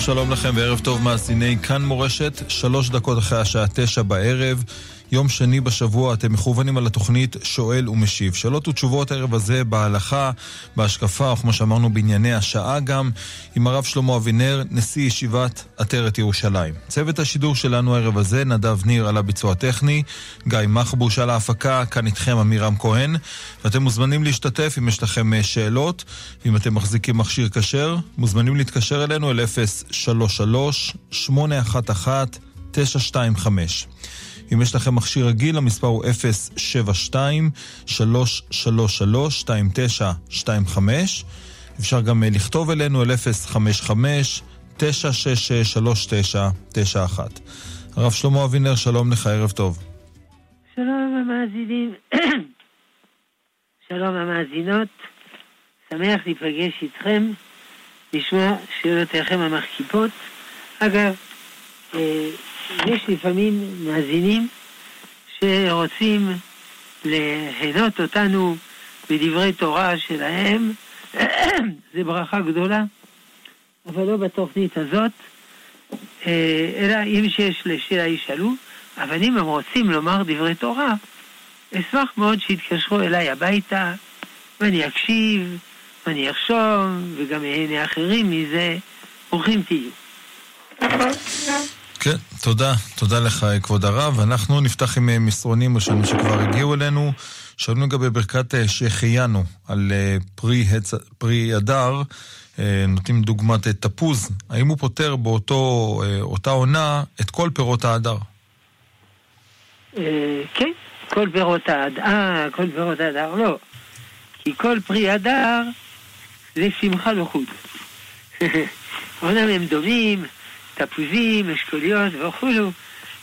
שוב שלום לכם וערב טוב מאזיני כאן מורשת, שלוש דקות אחרי השעה תשע בערב. יום שני בשבוע אתם מכוונים על התוכנית שואל ומשיב. שאלות ותשובות הערב הזה בהלכה, בהשקפה, או כמו שאמרנו בענייני השעה גם, עם הרב שלמה אבינר, נשיא ישיבת עטרת ירושלים. צוות השידור שלנו הערב הזה, נדב ניר על הביצוע הטכני, גיא מחבוש על ההפקה, כאן איתכם עמירם כהן, ואתם מוזמנים להשתתף אם יש לכם אה, שאלות, ואם אתם מחזיקים מכשיר כשר, מוזמנים להתקשר אלינו אל 033 811 925 אם יש לכם מכשיר רגיל, המספר הוא 072-333-2925. אפשר גם אה, לכתוב אלינו אל 055-966-3991. הרב שלמה אבינר, שלום לך, ערב טוב. שלום המאזינים, שלום המאזינות, שמח להיפגש איתכם, לשמוע שאלותיכם המחכיפות. אגב, אה, יש לפעמים מאזינים שרוצים ליהנות אותנו בדברי תורה שלהם, זה ברכה גדולה, אבל לא בתוכנית הזאת, אה, אלא אם שיש לשאלה ישאלו, אבל אם הם רוצים לומר דברי תורה, אשמח מאוד שיתקשרו אליי הביתה, ואני אקשיב, ואני אחשוב, וגם אהנה אחרים מזה, ברוכים תהיו. כן, תודה. תודה לך, כבוד הרב. אנחנו נפתח עם אה, מסרונים ראשונים שכבר הגיעו אלינו. שאלנו לגבי ברכת אה, שהחיינו על אה, פרי, הצ... פרי אדר, נותנים דוגמת תפוז. האם הוא פותר באותה עונה את כל פירות האדר? כן, כל פירות האדר, כל פירות האדר לא. כי כל פרי אדר זה שמחה לחוד. אומנם הם דומים, תפוזים, אשכוליות וכולו,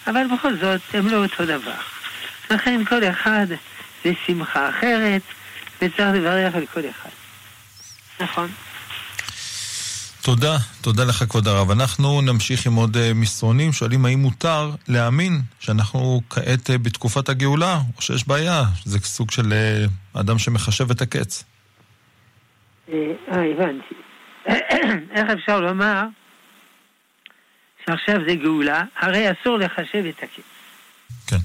אבל בכל זאת הם לא אותו דבר. לכן כל אחד זה שמחה אחרת, וצריך לברך על כל אחד. נכון. תודה, תודה לך כבוד הרב. אנחנו נמשיך עם עוד אה, מסרונים, שואלים האם מותר להאמין שאנחנו כעת אה, בתקופת הגאולה, או שיש בעיה, זה סוג של אה, אדם שמחשב את הקץ. אה, הבנתי. איך אפשר לומר שעכשיו זה גאולה, הרי אסור לחשב את הקץ. כן.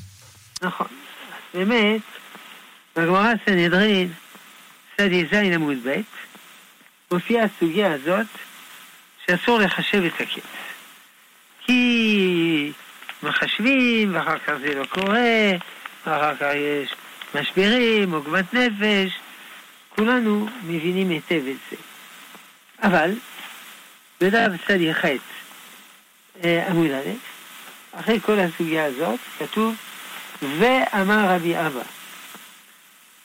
נכון. באמת, בגמרא סנהדרין, צדי ז' עמוד ב', מופיעה הסוגיה הזאת שאסור לחשב את הקץ. כי מחשבים, ואחר כך זה לא קורה, ואחר כך יש משברים, עוגמת נפש, כולנו מבינים היטב את זה. אבל, בדף צדי ח' אה, עמוד א', אחרי כל הסוגיה הזאת, כתוב, ואמר רבי אבא,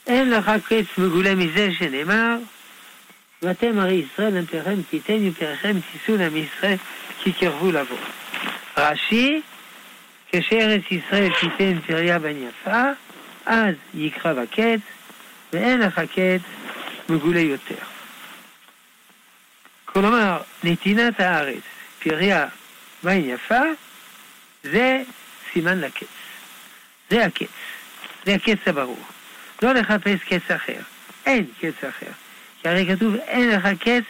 אין לך קץ מגולה מזה שנאמר, ואתם הרי ישראל נמפיכם תיתן יפריכם תישאו לעם ישראל כי קרבו לבוא. רש"י, כשארץ ישראל תיתן פריה בן יפה, אז יקרב הקץ, ואין לך קץ מגולה יותר. כלומר, נתינת הארץ, פריה בעין יפה, זה סימן לקץ. זה הקץ. זה הקץ הברור. לא לחפש קץ אחר. אין קץ אחר. כי הרי כתוב, אין לך קץ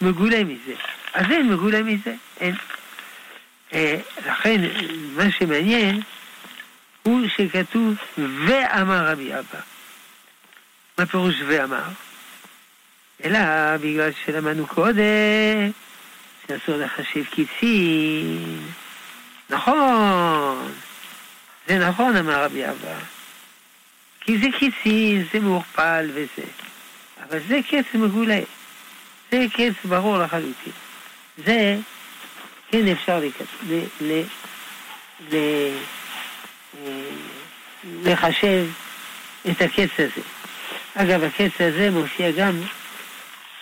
מגולה מזה. אז אין מגולה מזה. אין. אה, לכן, מה שמעניין הוא שכתוב, ואמר רבי אבא. מה פירוש ואמר? אלא בגלל שלמדנו קודם שאסור לחשב קיצים. נכון, זה נכון, אמר רבי אבא. כי זה קיצים, זה מעורפל וזה. אבל זה קץ מגולה. זה קץ ברור לחלוטין. זה כן אפשר. אה, לחשב את הקץ הזה. אגב, הקץ הזה מופיע גם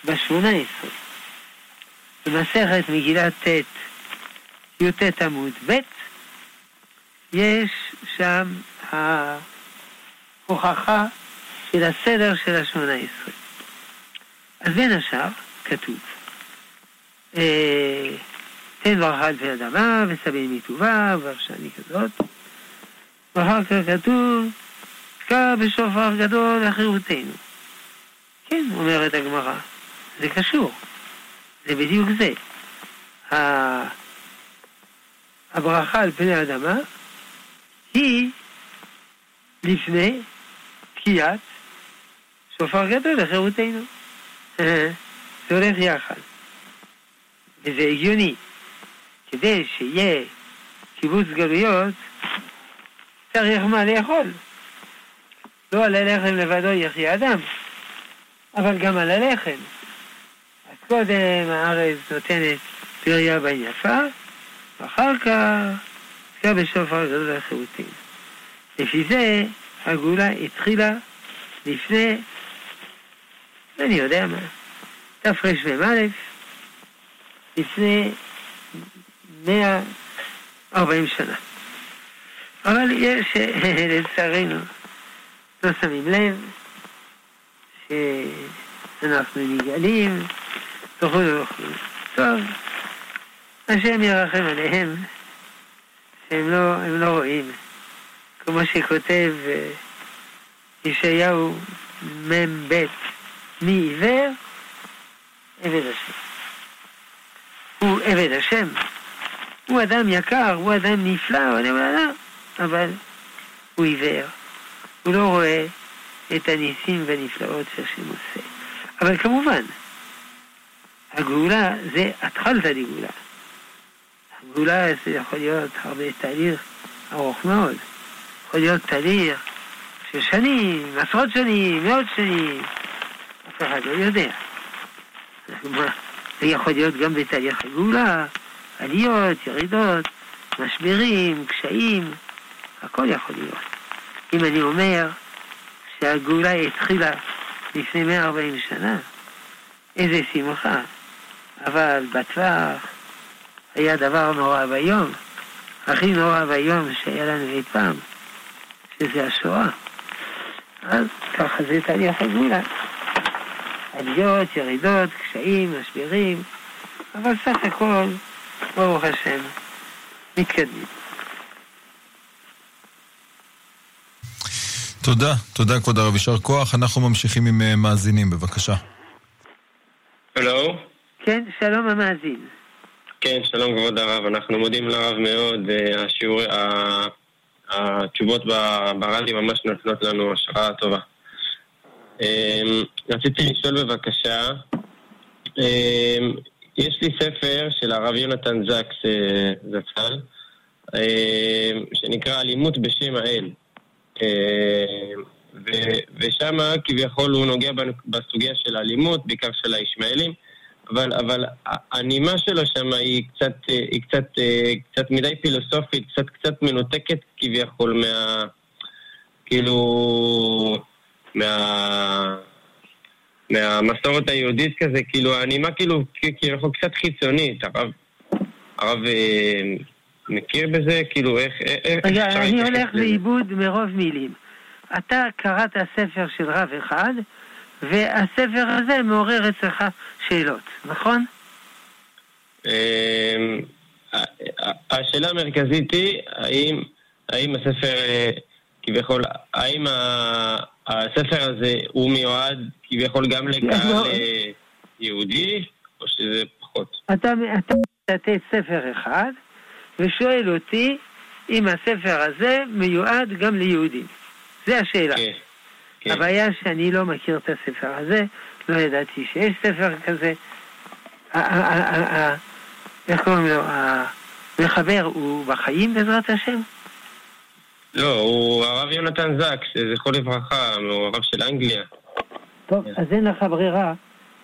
בשמונה עשרה. במסכת מגילת ט', י"ט עמוד ב', יש שם ההוכחה של הסדר של השמונה עשרה. אז בין השאר כתוב, אה, תן ברכה על פי אדמה וסבין מטובה ורשני כזאת. ואחר כך כתוב, תקע בשופר גדול לחירותנו. כן, אומרת הגמרא, זה קשור. זה בדיוק זה. הברכה על פני האדמה היא לפני תקיעת שופר גדול לחירותנו. זה הולך יחד. וזה הגיוני. כדי שיהיה קיבוץ גלויות, צריך מה לאכול. לא על הלחם לבדו יחיה אדם, אבל גם על הלחם. קודם הארץ נותנת פריה בין יפה, ואחר כך תקע בשופר גדול לחירותים. לפי זה הגאולה התחילה לפני, אני יודע מה, תרמ"א, לפני 140 שנה. אבל יש, לצערנו, לא שמים לב שאנחנו נגאלים וכו' וכו'. טוב, השם ירחם עליהם, שהם לא, לא רואים. כמו שכותב אה, ישעיהו מ"ב, מי עיוור? עבד השם. הוא עבד השם. הוא אדם יקר, הוא אדם נפלא, הוא אדם אדם, אבל הוא עיוור. הוא לא רואה את הניסים והנפלאות שהשם עושה. אבל כמובן, הגאולה זה התחלת הגאולה. הגאולה זה יכול להיות הרבה תהליך ארוך מאוד. יכול להיות תהליך של שנים, עשרות שנים, מאות שנים. אף אחד לא יודע. זה יכול להיות גם בתהליך הגאולה, עליות, ירידות, משברים, קשיים, הכל יכול להיות. אם אני אומר שהגאולה התחילה לפני 140 שנה, איזה שמחה. אבל בטווח היה דבר נורא ואיום, הכי נורא ואיום שהיה לנו אי פעם, שזה השואה. אז ככה זה תהליך הגאולה. עליות, ירידות, קשיים, משברים, אבל סך הכל, ברוך השם, מתקדמים. תודה, תודה כבוד הרב, יישר כוח. אנחנו ממשיכים עם אה, מאזינים, בבקשה. כן, שלום המאזין. כן, שלום כבוד הרב, אנחנו מודים לרב מאוד, השיעור, התשובות ברדיו ממש נותנות לנו השראה טובה. אמ, רציתי לשאול בבקשה, אמ, יש לי ספר של הרב יונתן זקס אה, זצ"ל, אמ, שנקרא אלימות בשם האל. ושם כביכול הוא נוגע בסוגיה של האלימות, בעיקר של הישמעאלים. אבל, אבל הנימה שלו שם היא קצת, היא קצת, קצת מדי פילוסופית, קצת, קצת מנותקת כביכול מה... כאילו... מה... מהמסורת היהודית כזה, כאילו, הנימה כאילו, כאילו, קצת חיצונית, הרב, הרב אה, מכיר בזה? כאילו, איך, איך רגע, אני הולך לאיבוד מרוב מילים. אתה קראת ספר של רב אחד, והספר הזה מעורר אצלך שאלות, נכון? אמ, השאלה המרכזית היא, האם, האם הספר, אה, כביכול, האם הספר הזה הוא מיועד כביכול גם לקהל לא. אה, יהודי, או שזה פחות? אתה מצטט ספר אחד, ושואל אותי אם הספר הזה מיועד גם ליהודים. זה השאלה. כן. כן. הבעיה שאני לא מכיר את הספר הזה, לא ידעתי שיש ספר כזה. איך קוראים לו? המחבר הוא בחיים בעזרת השם? לא, הוא הרב יונתן זקס, זכרו לברכה, הוא הרב של אנגליה. טוב, אז אין לך ברירה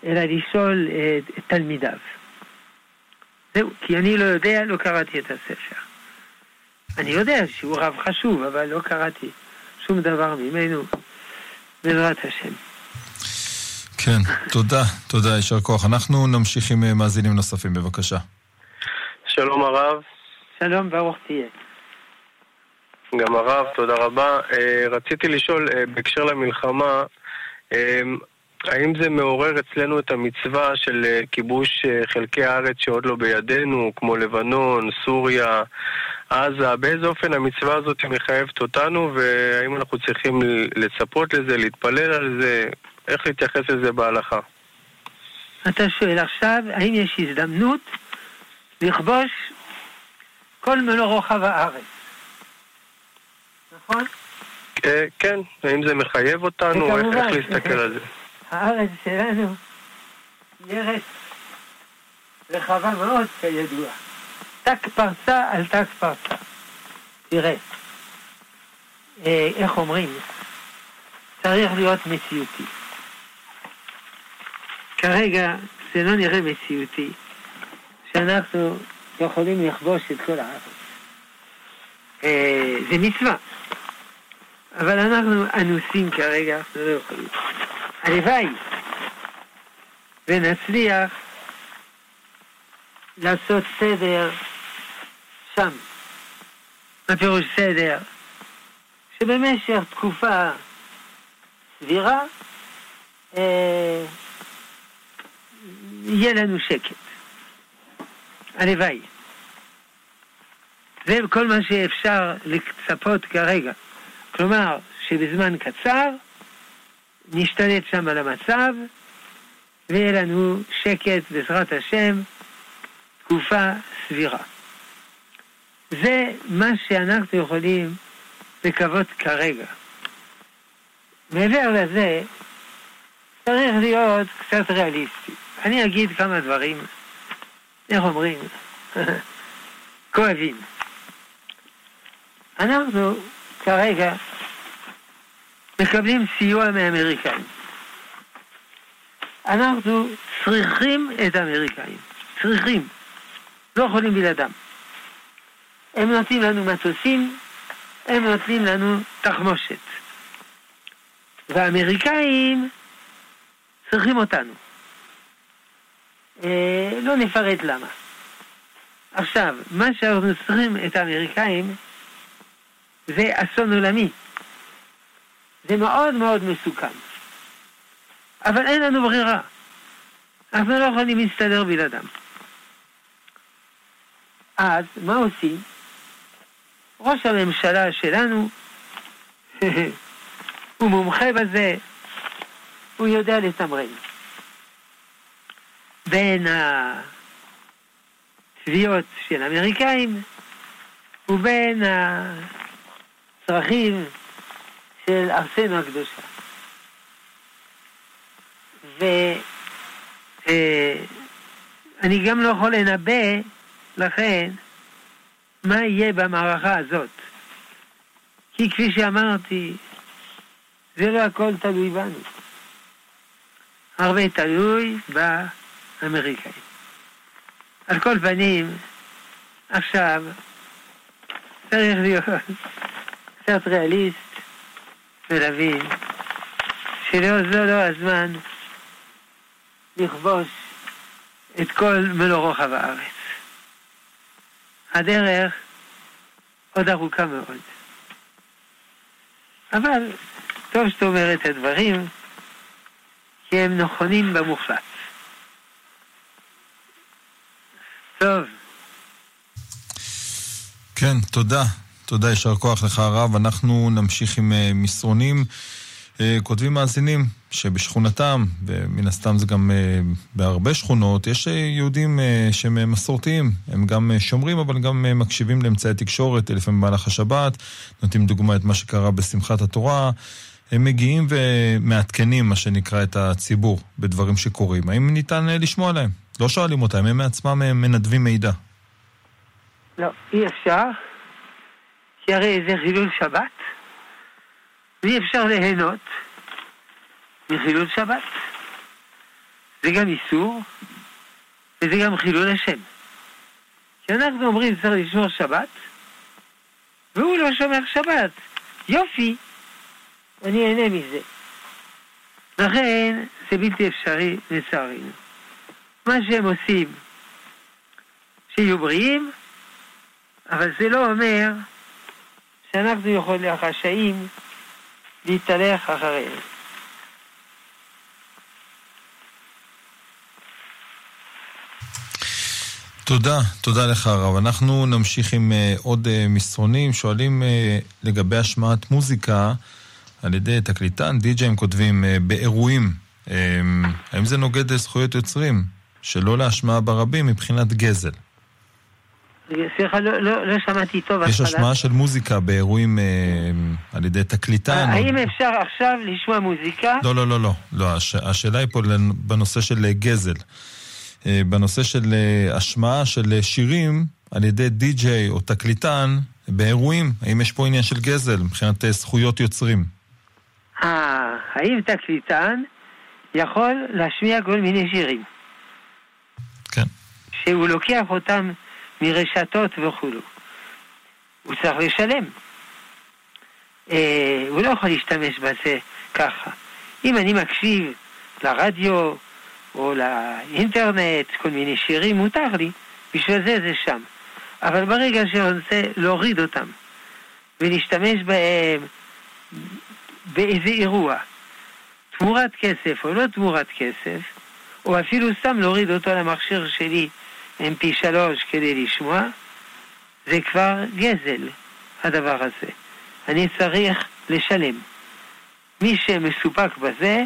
אלא לשאול את תלמידיו. זהו, כי אני לא יודע, לא קראתי את הספר. אני יודע שהוא רב חשוב, אבל לא קראתי שום דבר ממנו. בעזרת השם. כן, תודה, תודה, יישר כוח. אנחנו נמשיך עם אה, מאזינים נוספים, בבקשה. שלום הרב. שלום, ברוך תהיה. גם הרב, תודה רבה. אה, רציתי לשאול, אה, בהקשר למלחמה, האם זה מעורר אצלנו את המצווה של כיבוש חלקי הארץ שעוד לא בידינו, כמו לבנון, סוריה, עזה, באיזה אופן המצווה הזאת מחייבת אותנו, והאם אנחנו צריכים לצפות לזה, להתפלל על זה, איך להתייחס לזה בהלכה. אתה שואל עכשיו, האם יש הזדמנות לכבוש כל מלוא רוחב הארץ. נכון? אה, כן, האם זה מחייב אותנו? איך להסתכל על זה? הארץ שלנו היא ארץ רחבה מאוד, כידוע. תק פרסה על תק פרסה. תראה, אה, איך אומרים? צריך להיות מציאותי. כרגע זה לא נראה מציאותי שאנחנו יכולים לכבוש את כל הארץ. אה, זה מצווה, אבל אנחנו אנוסים כרגע, אנחנו לא יכולים. הלוואי ונצליח לעשות סדר שם. מה פירוש סדר? שבמשך תקופה סבירה אה, יהיה לנו שקט. הלוואי. זה כל מה שאפשר לצפות כרגע. כלומר, שבזמן קצר נשתלט שם על המצב ויהיה לנו שקט בעזרת השם תקופה סבירה. זה מה שאנחנו יכולים לקוות כרגע. מעבר לזה, צריך להיות קצת ריאליסטי. אני אגיד כמה דברים, איך אומרים? כואבים. אנחנו כרגע מקבלים סיוע מאמריקאים. אנחנו צריכים את האמריקאים. צריכים. לא יכולים בלעדם. הם נותנים לנו מטוסים, הם נותנים לנו תחמושת. והאמריקאים צריכים אותנו. אה, לא נפרט למה. עכשיו, מה שאנחנו צריכים את האמריקאים זה אסון עולמי. זה מאוד מאוד מסוכן. אבל אין לנו ברירה. אנחנו לא יכולים להסתדר בלעדם. אז מה עושים? ראש הממשלה שלנו הוא מומחה בזה, הוא יודע לתמרן. בין התביעות של האמריקאים ובין הצרכים של ארצנו הקדושה. ואני אה, גם לא יכול לנבא לכן מה יהיה במערכה הזאת. כי כפי שאמרתי, זה לא הכל תלוי בנו. הרבה תלוי באמריקאים. על כל פנים, עכשיו צריך להיות קצת ריאליסט ולהבין שלא זה לא הזמן לכבוש את כל מלוא רוחב הארץ. הדרך עוד ארוכה מאוד. אבל טוב שאתה אומר את הדברים, כי הם נכונים במוחלט. טוב. כן, תודה. תודה, יישר כוח לך הרב. אנחנו נמשיך עם uh, מסרונים. Uh, כותבים מאזינים שבשכונתם, ומן הסתם זה גם uh, בהרבה שכונות, יש uh, יהודים שהם מסורתיים. הם גם שומרים, אבל גם מקשיבים לאמצעי תקשורת, לפעמים במהלך השבת. נותנים דוגמה את מה שקרה בשמחת התורה. הם מגיעים ומעדכנים, מה שנקרא, את הציבור בדברים שקורים. האם ניתן לשמוע להם? לא שואלים אותם, הם מעצמם מנדבים מידע. לא, אי אפשר. כי הרי זה חילול שבת, ואי אפשר ליהנות מחילול שבת. זה גם איסור, וזה גם חילול השם. כשאנחנו אומרים צריך לשמור שבת, והוא לא שומר שבת, יופי, אני אהנה מזה. לכן זה בלתי אפשרי לצערנו. מה שהם עושים, שיהיו בריאים, אבל זה לא אומר שאנחנו יכולים, רשאים, להתהלך אחריהם. תודה, תודה לך הרב. אנחנו נמשיך עם uh, עוד uh, מסרונים. שואלים uh, לגבי השמעת מוזיקה על ידי תקליטן, די-ג'יים כותבים uh, באירועים. Um, האם זה נוגד זכויות יוצרים? שלא להשמעה ברבים מבחינת גזל. סליחה, לא, לא, לא שמעתי טוב. יש השמעה של מוזיקה באירועים אה, על ידי תקליטן. האם או... אפשר עכשיו לשמוע מוזיקה? לא, לא, לא, לא. לא הש... השאלה היא פה בנושא של אה, גזל. אה, בנושא של אה, השמעה של שירים על ידי די-ג'יי או תקליטן באירועים. האם יש פה עניין של גזל מבחינת זכויות יוצרים? אה, האם תקליטן יכול להשמיע כל מיני שירים? כן. שהוא לוקח אותם מרשתות וכולו. הוא צריך לשלם. אה, הוא לא יכול להשתמש בזה ככה. אם אני מקשיב לרדיו או לאינטרנט, כל מיני שירים, מותר לי, בשביל זה זה שם. אבל ברגע שאני רוצה להוריד אותם ולהשתמש בהם באיזה אירוע, תמורת כסף או לא תמורת כסף, או אפילו סתם להוריד אותו למכשיר שלי mp3 כדי לשמוע, זה כבר גזל, הדבר הזה. אני צריך לשלם. מי שמסופק בזה,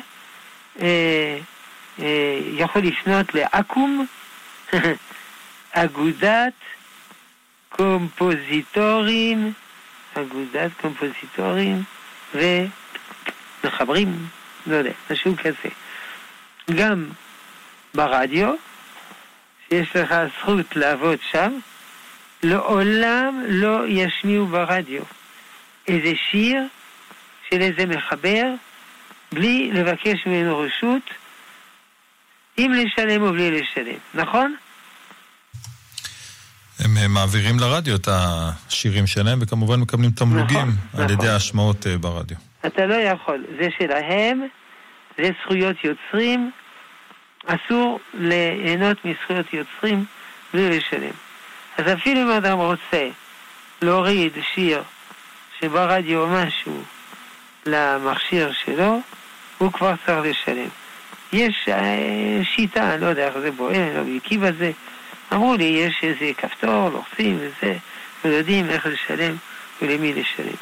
אה, אה, יכול לפנות לאקו"ם, אגודת קומפוזיטורים, אגודת קומפוזיטורים ומחברים, לא יודע, משהו כזה. גם ברדיו, יש לך זכות לעבוד שם, לעולם לא ישמיעו ברדיו איזה שיר של איזה מחבר בלי לבקש ממנו רשות, אם לשלם או בלי לשלם, נכון? הם מעבירים לרדיו את השירים שלהם, וכמובן מקבלים תמלוגים נכון, על נכון. ידי ההשמעות אה, ברדיו. אתה לא יכול, זה שלהם, זה זכויות יוצרים, אסור ליהנות מזכויות יוצרים בלי לשלם. אז אפילו אם אדם רוצה להוריד שיר שברדיו או משהו למכשיר שלו, הוא כבר צריך לשלם. יש אה, שיטה, אני לא יודע איך זה בוער, לא בקיא בזה, אמרו לי, יש איזה כפתור, לוחצים וזה, ויודעים איך לשלם ולמי לשלם.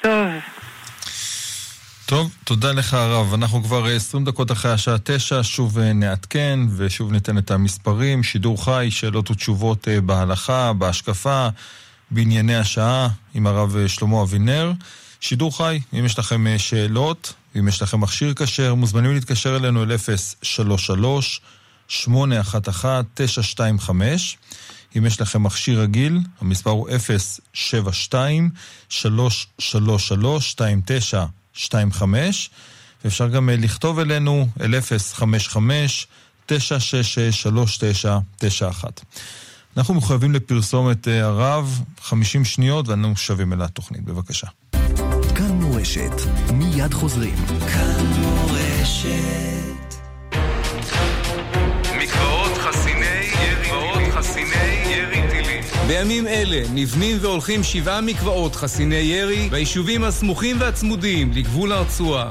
טוב. טוב, תודה לך הרב. אנחנו כבר 20 דקות אחרי השעה 9, שוב אה, נעדכן ושוב ניתן את המספרים. שידור חי, שאלות ותשובות אה, בהלכה, בהשקפה, בענייני השעה, עם הרב אה, שלמה אבינר. שידור חי, אם יש לכם שאלות, אם יש לכם מכשיר כשר, מוזמנים להתקשר אלינו אל 033 811 925 אם יש לכם מכשיר רגיל, המספר הוא 072 333 29 25, ואפשר גם אה, לכתוב אלינו אל 055-966-3991. אנחנו מחויבים לפרסומת אה, הרב, 50 שניות, ואנו שבים אל התוכנית. בבקשה. כאן מורשת, מיד חוזרים. כאן מורשת. בימים אלה נבנים והולכים שבעה מקוואות חסיני ירי ביישובים הסמוכים והצמודים לגבול הרצועה.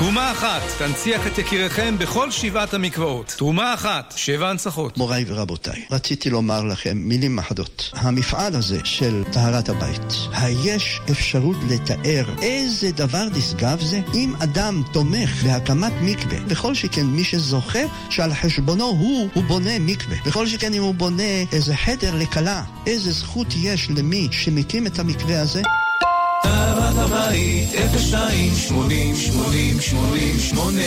תרומה אחת תנציח את יקיריכם בכל שבעת המקוואות. תרומה אחת, שבע הנצחות. מוריי ורבותיי, רציתי לומר לכם מילים אחדות. המפעל הזה של טהרת הבית, היש אפשרות לתאר איזה דבר נשגב זה אם אדם תומך בהקמת מקווה, בכל שכן מי שזוכה שעל חשבונו הוא, הוא בונה מקווה. בכל שכן אם הוא בונה איזה חדר לכלה, איזה זכות יש למי שמקים את המקווה הזה? אהבת הבית, 02 80 80 88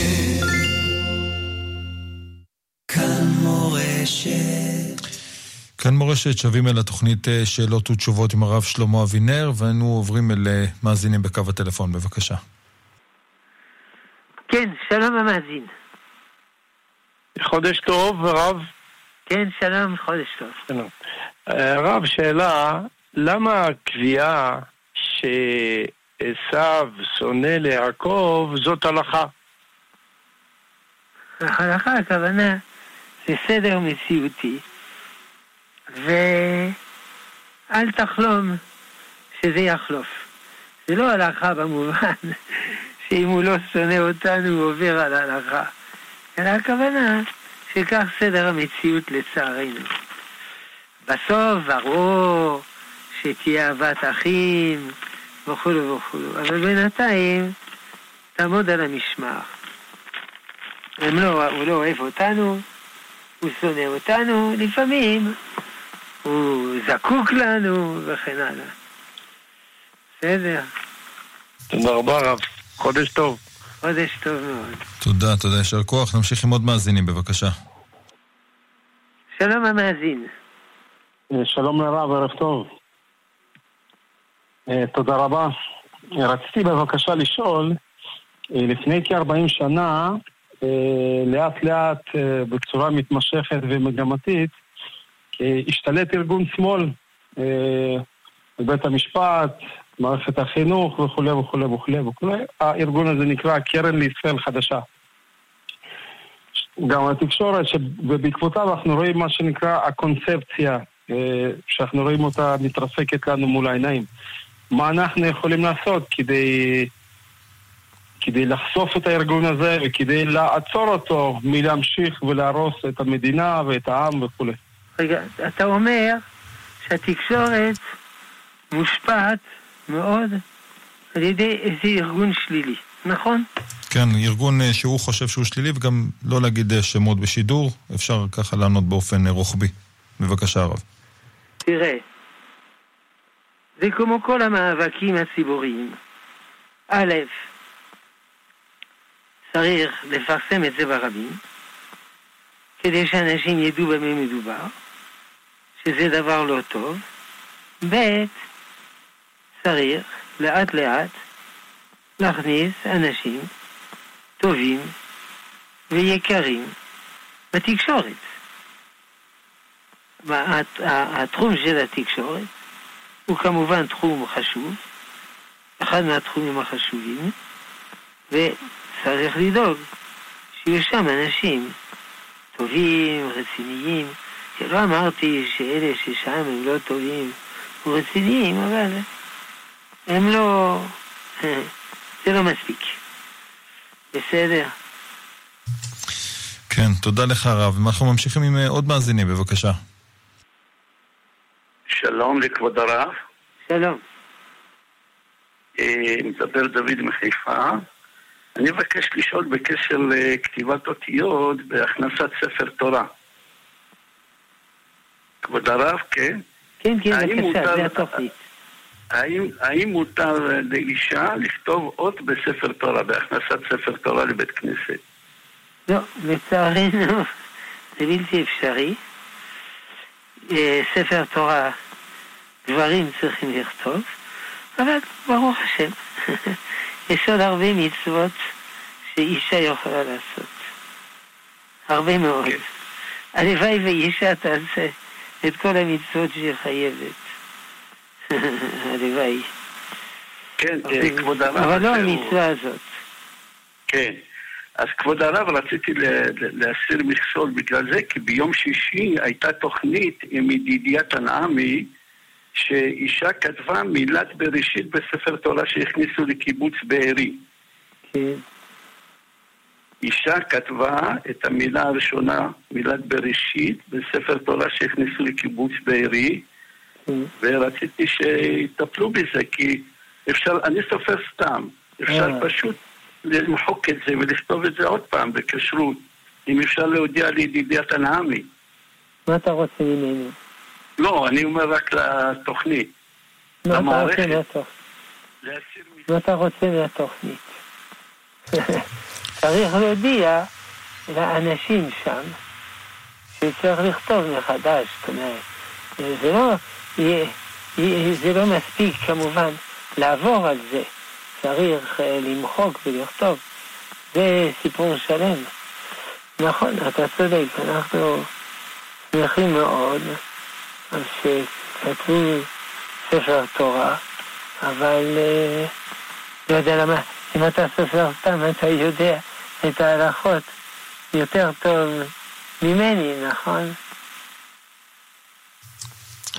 כאן מורשת. כאן מורשת, שבים אל התוכנית אה, שאלות ותשובות עם הרב שלמה אבינר, ואנו עוברים אל אה, מאזינים בקו הטלפון, בבקשה. כן, שלום המאזין. חודש טוב, הרב. כן, שלום, חודש טוב. שלום. הרב, שאלה, למה הקביעה שעשו שונא ליעקב, זאת הלכה. הלכה הכוונה זה סדר מציאותי, ואל תחלום שזה יחלוף. זה לא הלכה במובן שאם הוא לא שונא אותנו הוא עובר על ההלכה, אלא הכוונה שכך סדר המציאות לצערנו. בסוף, ברור שתהיה אהבת אחים, וכולו וכולו. אבל בינתיים, תעמוד על המשמר. לא, הוא לא אוהב אותנו, הוא שונא אותנו, לפעמים הוא זקוק לנו, וכן הלאה. בסדר. תודה רבה רב. חודש טוב. חודש טוב מאוד. תודה, תודה, יישר כוח. נמשיך עם עוד מאזינים, בבקשה. שלום המאזין. שלום לרב, ערב טוב. אה, תודה רבה. רציתי בבקשה לשאול, אה, לפני כ-40 שנה, אה, לאט לאט, בצורה מתמשכת ומגמתית, השתלט ארגון שמאל בבית המשפט, מערכת החינוך וכולי וכולי וכולי וכולי. הארגון הזה נקרא קרן לישראל חדשה. גם התקשורת, שבעקבותיו אנחנו רואים מה שנקרא הקונספציה, שאנחנו רואים אותה מתרסקת לנו מול העיניים. מה אנחנו יכולים לעשות כדי, כדי לחשוף את הארגון הזה וכדי לעצור אותו מלהמשיך ולהרוס את המדינה ואת העם וכולי. רגע, אתה אומר שהתקשורת מושפעת מאוד על ידי איזה ארגון שלילי, נכון? כן, ארגון אה, שהוא חושב שהוא שלילי וגם לא להגיד אה, שמות בשידור, אפשר ככה לענות באופן אה, רוחבי. בבקשה, הרב. תראה, זה כמו כל המאבקים הציבוריים. א', צריך לפרסם את זה ברבים, כדי שאנשים ידעו במה מדובר, שזה דבר לא טוב. ב', צריך לאט לאט להכניס אנשים טובים ויקרים בתקשורת. התחום של התקשורת הוא כמובן תחום חשוב, אחד מהתחומים החשובים, וצריך לדאוג שיהיו שם אנשים טובים, רציניים. לא אמרתי שאלה ששם הם לא טובים ורציניים, אבל הם לא... זה לא מספיק. בסדר. כן, תודה לך הרב. אנחנו ממשיכים עם אה, עוד מאזינים, בבקשה. שלום לכבוד הרב. שלום. אה, מדבר דוד מחיפה. אני מבקש לשאול בקשר לכתיבת אותיות בהכנסת ספר תורה. כבוד הרב, כן? כן, כן, בבקשה, זה התוכנית. האם, האם מותר לאישה לכתוב אות בספר תורה, בהכנסת ספר תורה לבית כנסת? לא, לצערנו זה בלתי אפשרי. אה, ספר תורה, גברים צריכים לכתוב, אבל ברוך השם, יש עוד הרבה מצוות שאישה יכולה לעשות. הרבה מאוד. כן. הלוואי ואישה תעשה את כל המצוות שהיא חייבת. הלוואי. כן, כבוד הרב. אבל לא המצווה הזאת. כן. אז כבוד הרב, רציתי להסיר מכשול בגלל זה, כי ביום שישי הייתה תוכנית עם ידידיה תנעמי, שאישה כתבה מילת בראשית בספר תורה שהכניסו לקיבוץ בארי. כן. אישה כתבה את המילה הראשונה, מילת בראשית, בספר תורה שהכניסו לקיבוץ בארי, כן. ורציתי שיטפלו בזה, כי אפשר, אני סופר סתם, אפשר אה. פשוט למחוק את זה ולכתוב את זה עוד פעם בכשרות, אם אפשר להודיע לידידיית הנעמי. מה אתה רוצה ממנו? לא, אני אומר רק לתוכנית. מה אתה רוצה מהתוכנית? מה אתה רוצה מהתוכנית? צריך להודיע לאנשים שם שצריך לכתוב מחדש, זאת אומרת, זה לא, זה לא מספיק כמובן לעבור על זה. צריך אה, למחוק ולכתוב. זה סיפור שלם. נכון, אתה צודק, אנחנו שמחים מאוד שכתבו ספר תורה, אבל אה, לא יודע למה, אם אתה סופר סתם אתה יודע את ההלכות יותר טוב ממני, נכון?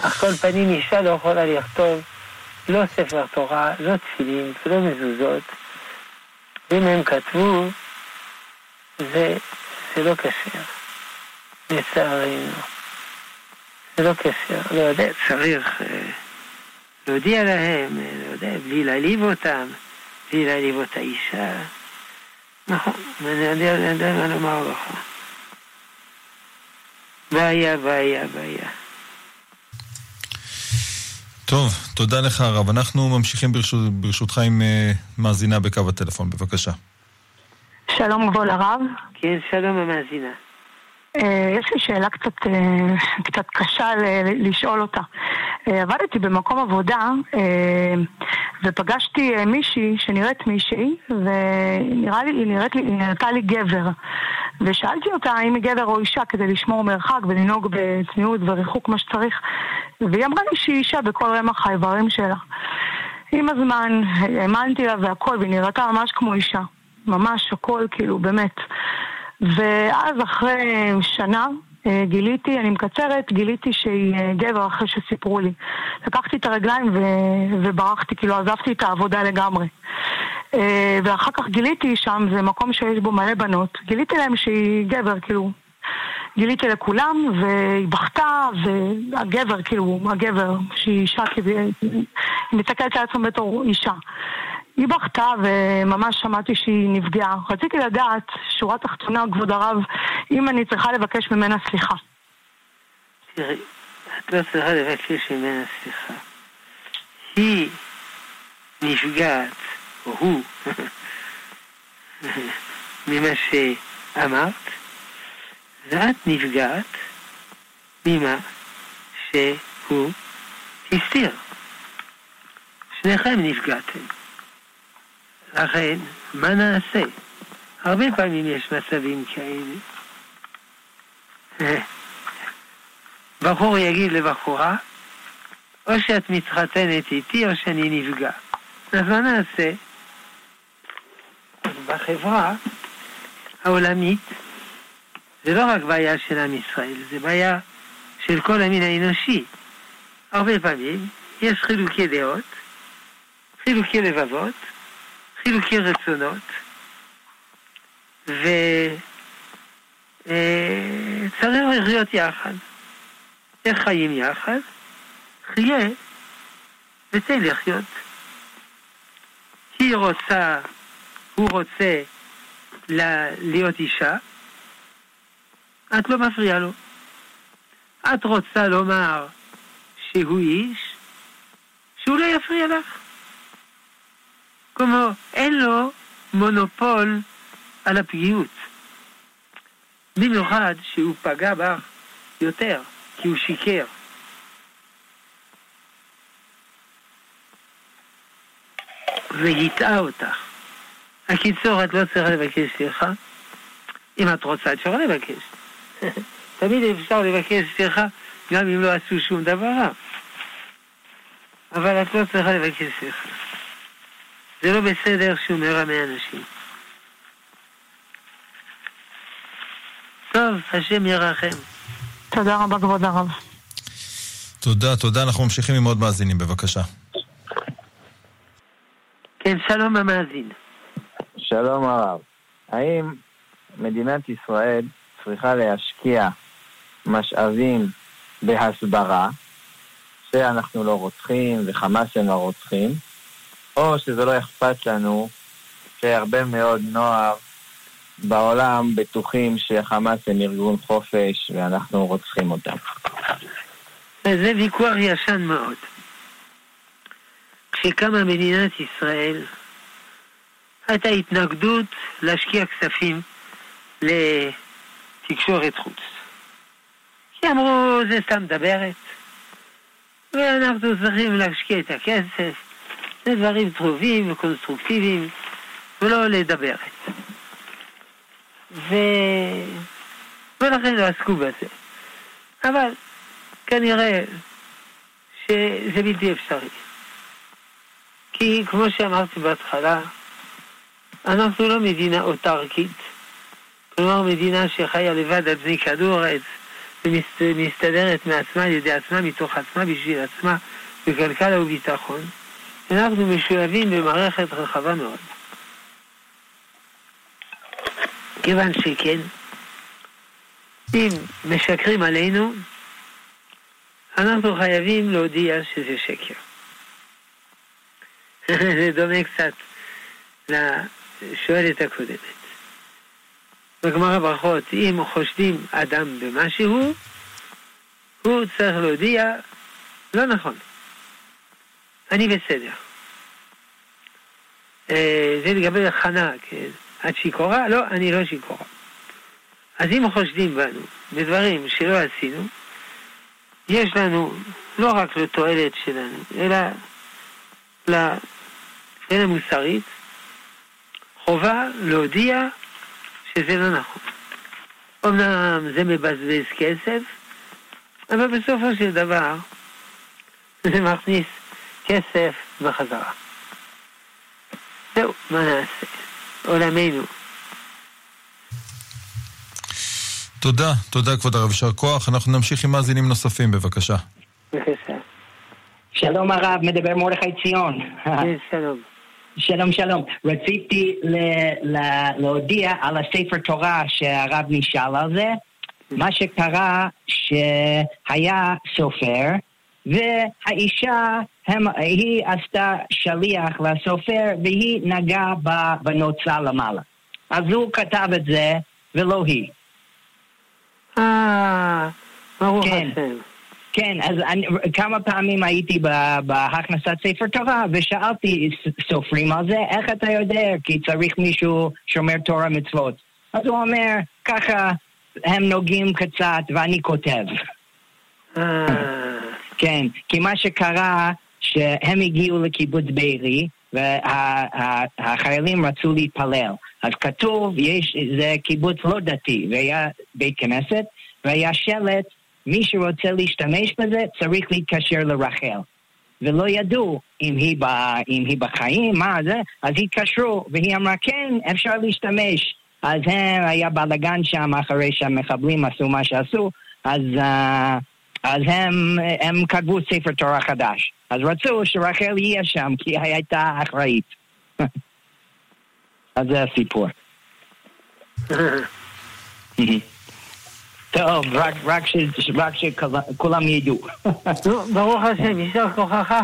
אך כל פנים אישה לא יכולה לכתוב לא ספר תורה, לא תפילין ולא מזוזות. ואם הם כתבו, זה, זה לא כשר, לצערנו. זה לא כשר, לא יודע, צריך אה, להודיע להם, אה, לא יודע, בלי להעליב אותם, בלי להעליב את האישה. נכון, אני יודע, אני יודע מה לומר לך. בעיה, בעיה, בעיה. טוב, תודה לך הרב. אנחנו ממשיכים ברשות, ברשותך עם uh, מאזינה בקו הטלפון, בבקשה. שלום כבוד הרב. כן, שלום המאזינה. אה, יש לי שאלה קצת, אה, קצת קשה לשאול אותה. אה, עבדתי במקום עבודה ופגשתי מישהי שנראית מישהי ונראה לי, היא נראית לי, היא נראתה לי גבר ושאלתי אותה האם היא גבר או אישה כדי לשמור מרחק ולנהוג בצניעות וריחוק מה שצריך והיא אמרה לי שהיא אישה בכל רמח האיברים שלה. עם הזמן האמנתי לה והכל והיא נראתה ממש כמו אישה. ממש הכל כאילו באמת. ואז אחרי שנה אה, גיליתי, אני מקצרת, גיליתי שהיא אה, גבר אחרי שסיפרו לי. לקחתי את הרגליים ו... וברחתי, כאילו עזבתי את העבודה לגמרי. אה, ואחר כך גיליתי שם, זה מקום שיש בו מלא בנות, גיליתי להם שהיא גבר, כאילו. גיליתי לכולם, והיא בכתה, והגבר, כאילו, הגבר, שהיא אישה, כאילו, היא מסתכלת על עצמה בתור אישה. היא בכתה וממש שמעתי שהיא נפגעה. רציתי לדעת, שורה תחתונה, כבוד הרב, אם אני צריכה לבקש ממנה סליחה. תראי, את לא צריכה לבקש ממנה סליחה. היא נפגעת, או הוא, ממה שאמרת, ואת נפגעת ממה שהוא הסתיר. שניכם נפגעתם. לכן, מה נעשה? הרבה פעמים יש מצבים כאלה. בחור יגיד לבחורה, או שאת מתחתנת איתי או שאני נפגע. אז מה נעשה? בחברה העולמית זה לא רק בעיה של עם ישראל, זה בעיה של כל המין האנושי. הרבה פעמים יש חילוקי דעות, חילוקי לבבות, חילוקי רצונות, וצריך אה, לחיות יחד. איך חיים יחד? חיה וצא לחיות. היא רוצה, הוא רוצה להיות אישה, את לא מפריעה לו. את רוצה לומר שהוא איש, שהוא לא יפריע לך. כלומר, אין לו מונופול על הפגיעות. במיוחד שהוא פגע בך יותר, כי הוא שיקר. והטעה אותך. הקיצור, את לא צריכה לבקש סליחה. אם את רוצה, אפשר לבקש. תמיד אפשר לבקש סליחה, גם אם לא עשו שום דבר רע. אבל את לא צריכה לבקש סליחה. זה לא בסדר שהוא מרמה אנשים. טוב, השם ירחם. תודה רבה, כבוד הרב. תודה, תודה. אנחנו ממשיכים עם עוד מאזינים, בבקשה. כן, שלום המאזין. שלום הרב. האם מדינת ישראל צריכה להשקיע משאבים בהסברה שאנחנו לא רוצחים וחמאס הם הרוצחים, או שזה לא אכפת לנו שהרבה מאוד נוער בעולם בטוחים שחמאס הם ארגון חופש ואנחנו רוצחים אותם. זה ויכוח ישן מאוד. כשקמה מדינת ישראל, הייתה התנגדות להשקיע כספים לתקשורת חוץ. כי אמרו, זה סתם מדברת, ואנחנו צריכים להשקיע את הכסף זה דברים טובים וקונסטרוקטיביים, ולא לדבר. ו... ולכן לא עסקו בזה. אבל כנראה שזה בלתי אפשרי. כי כמו שאמרתי בהתחלה, אנחנו לא מדינה אוטרקית, כלומר מדינה שחיה לבד על פני כדור הארץ ומסתדרת מעצמה על ידי עצמה, מתוך עצמה, בשביל עצמה, בכלכלה וביטחון. אנחנו משולבים במערכת רחבה מאוד. כיוון שכן, אם משקרים עלינו, אנחנו חייבים להודיע שזה שקר. זה דומה קצת לשואלת הקודמת. בגמר הברכות, אם חושדים אדם במשהו, הוא צריך להודיע, לא נכון, אני בסדר. אה, זה לגבי הכנה, כן. את שיכורה? לא, אני לא שיכורה. אז אם חושדים בנו בדברים שלא עשינו, יש לנו לא רק לתועלת שלנו, אלא לתועלת מוסרית, חובה להודיע שזה לא נכון. אמנם זה מבזבז כסף, אבל בסופו של דבר זה מכניס כסף בחזרה. זהו, מה נעשה? עולמנו. תודה, תודה כבוד הרב, יישר כוח. אנחנו נמשיך עם מאזינים נוספים, בבקשה. בבקשה. שלום הרב, מדבר מרדכי ציון. כן, שלום. שלום, שלום. רציתי ל- ל- להודיע על הספר תורה שהרב נשאל על זה. מה שקרה שהיה סופר, והאישה, הם, היא עשתה שליח לסופר, והיא נגעה בנוצה למעלה. אז הוא כתב את זה, ולא היא. אה, ברוך כן. השם. כן, אז אני, כמה פעמים הייתי בהכנסת ספר תורה ושאלתי סופרים על זה, איך אתה יודע? כי צריך מישהו שומר תורה מצוות. אז הוא אומר, ככה הם נוגעים קצת ואני כותב. אה, כן, כי מה שקרה, שהם הגיעו לקיבוץ בארי, והחיילים רצו להתפלל. אז כתוב, יש, זה קיבוץ לא דתי, והיה בית כנסת, והיה שלט, מי שרוצה להשתמש בזה צריך להתקשר לרחל. ולא ידעו אם היא, ב, אם היא בחיים, מה זה, אז התקשרו, והיא אמרה, כן, אפשר להשתמש. אז הם, היה בלאגן שם אחרי שהמחבלים עשו מה שעשו, אז, uh, אז הם, הם כתבו ספר תורה חדש. אז רצו שרחל יהיה שם, כי היא הייתה אחראית. אז זה הסיפור. טוב, רק, רק, ש, רק שכולם ידעו. ברוך השם, יישר כוחך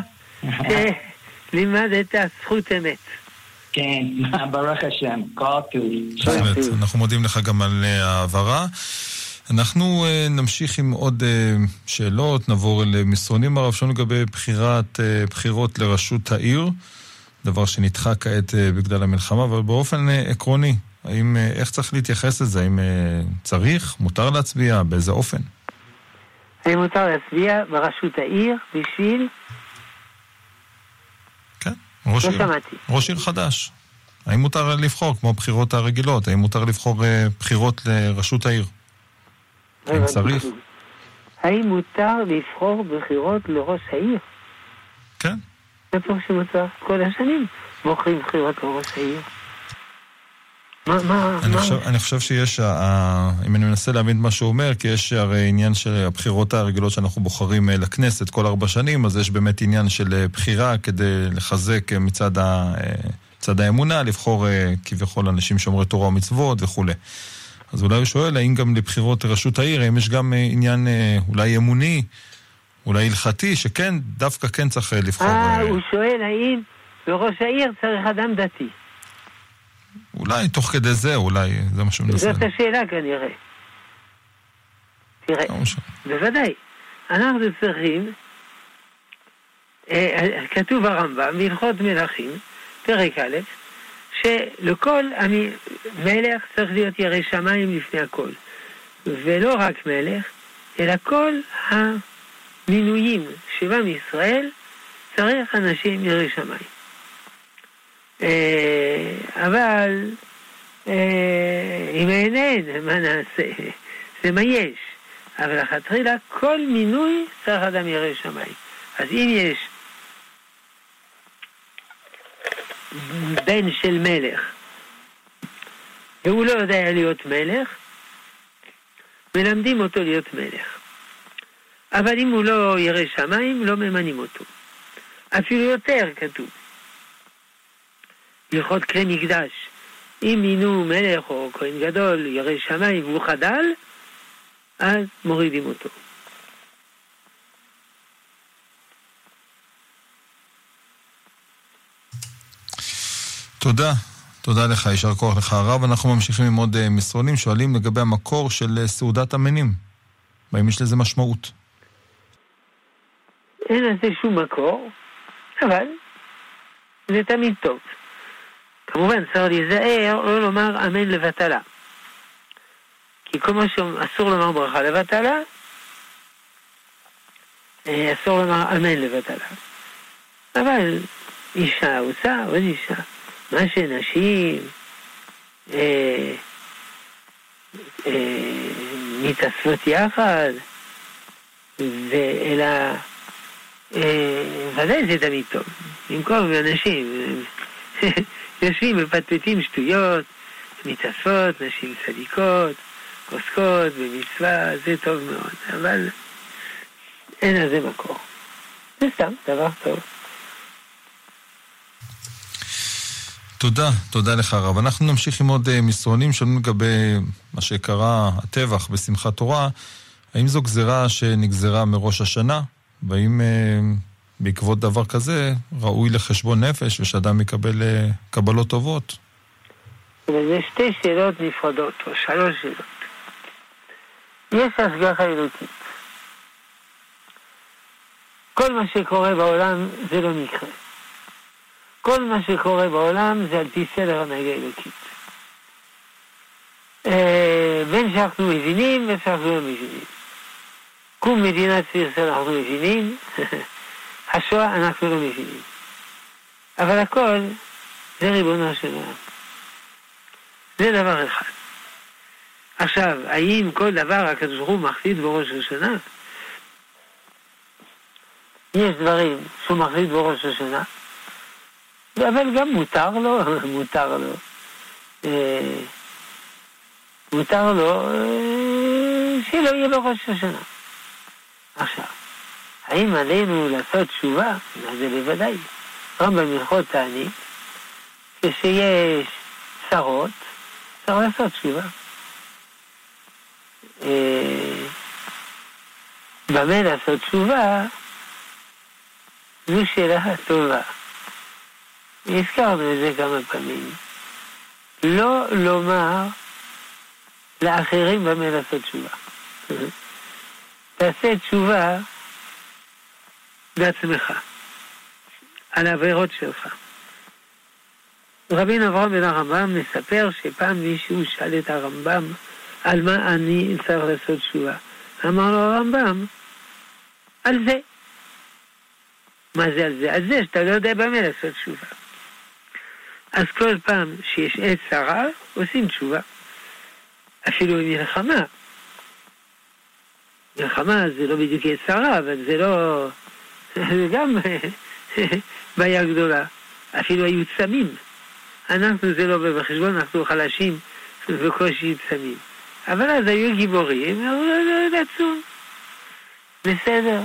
שלימדת זכות אמת. כן, ברוך השם, כל טוב. אנחנו מודים לך גם על אה, ההעברה. אנחנו אה, נמשיך עם עוד אה, שאלות, נעבור אל מסרונים הרב שלנו לגבי בחירת, אה, בחירות לראשות העיר, דבר שנדחה כעת אה, בגלל המלחמה, אבל באופן אה, עקרוני, האם, אה, איך צריך להתייחס לזה? האם אה, צריך, מותר להצביע, באיזה אופן? האם מותר להצביע בראשות העיר בשביל... ראש לא עיר, שמעתי. ראש עיר חדש. האם מותר לבחור, כמו הבחירות הרגילות? האם מותר לבחור אה, בחירות לראשות העיר? אם הבנתי צריך. האם מותר לבחור בחירות לראש העיר? כן. בטוח שמותר. כל השנים בוחרים בחירות לראש העיר. מה, אני מה? חושב, אני חושב שיש, ה- ה- אם אני מנסה להבין את מה שהוא אומר, כי יש הרי עניין של הבחירות הרגילות שאנחנו בוחרים אה, לכנסת כל ארבע שנים, אז יש באמת עניין של אה, בחירה כדי לחזק אה, מצד, ה, אה, מצד האמונה, לבחור אה, כביכול אנשים שומרי תורה ומצוות וכולי. אז אולי הוא שואל, האם גם לבחירות לראשות העיר, האם יש גם אה, עניין אה, אולי אמוני, אולי הלכתי, שכן, דווקא כן צריך אה, לבחור... אה, הוא שואל האם בראש העיר צריך אדם דתי. אולי תוך כדי זה, אולי זה מה שהוא מנסה. זאת השאלה כנראה. תראה, בוודאי. אנחנו צריכים, כתוב הרמב"ם, בהלכות מלכים, פרק א', שלכל המ- מלך צריך להיות ירא שמיים לפני הכל. ולא רק מלך, אלא כל המינויים שבא מישראל, צריך אנשים ירא שמיים. אה, אבל אה, אם אין אין, מה נעשה? זה מה יש. אבל לכתחילה כל מינוי צריך אדם ירא שמיים. אז אם יש בן של מלך והוא לא יודע להיות מלך, מלמדים אותו להיות מלך. אבל אם הוא לא ירא שמיים, לא ממנים אותו. אפילו יותר כתוב. הלכות כלי מקדש. אם מינו מלך או כהן גדול, ירא שמיים, והוא חדל, אז מורידים אותו. תודה. תודה לך, יישר כוח לך הרב. אנחנו ממשיכים עם עוד אה, מסרונים, שואלים לגבי המקור של אה, סעודת המנים. והאם יש לזה משמעות? אין לזה שום מקור, אבל זה תמיד טוב. כמובן צריך להיזהר לא לומר אמן לבטלה. כי כל מה שאסור לומר ברכה לבטלה, אה, אסור לומר אמן לבטלה. אבל אישה עושה עוד אישה. מה שנשים אה, אה, יחד, ואלא אה, ודאי זה תמיד טוב. במקום אנשים יושבים מפטפטים שטויות, מתאספות, נשים צדיקות, עוסקות במצווה, זה טוב מאוד, אבל אין לזה מקור. זה סתם דבר טוב. תודה, תודה לך הרב. אנחנו נמשיך עם עוד uh, מסרונים שלנו לגבי מה שקרה, הטבח בשמחת תורה. האם זו גזירה שנגזרה מראש השנה? והאם uh, בעקבות דבר כזה ראוי לחשבון נפש ושאדם יקבל uh, קבלות טובות? וזה שתי שאלות נפרדות, או שלוש שאלות. יש השגחה אלוקית. כל מה שקורה בעולם זה לא מקרה. כל מה שקורה בעולם זה על פי סדר הנהגה אלוקית. אה, בין שאנחנו מבינים ובין שאנחנו לא מבינים. קום מדינת ישראל אנחנו מבינים, השואה אנחנו לא מבינים. אבל הכל זה ריבונו של עולם. זה דבר אחד. עכשיו, האם כל דבר הקדוש ברוך הוא מחליט בראש השנה? יש דברים שהוא מחליט בראש השנה, אבל גם מותר לו, מותר לו. אה, מותר לו אה, שלא יהיה בראש השנה. עכשיו, האם עלינו לעשות תשובה? זה בוודאי. רמב"ם הלכות תענית, כשיש צרות, צריך לעשות תשובה. אה, במה לעשות תשובה? זו שאלה טובה. הזכרנו את זה כמה פעמים. לא לומר לאחרים במה לעשות תשובה. תעשה תשובה בעצמך, על העבירות שלך. רבין אברהם בן הרמב"ם מספר שפעם מישהו שאל את הרמב"ם על מה אני צריך לעשות תשובה. אמר לו הרמב"ם, על זה. מה זה על זה? על זה שאתה לא יודע במה לעשות תשובה. אז כל פעם שיש עת צרה, עושים תשובה. אפילו במלחמה. מלחמה זה לא בדיוק עת צרה, אבל זה לא... זה גם בעיה גדולה. אפילו היו צמים. אנחנו זה לא בחשבון, אנחנו חלשים ובקושי צמים. אבל אז היו גיבורים, רצו. בסדר.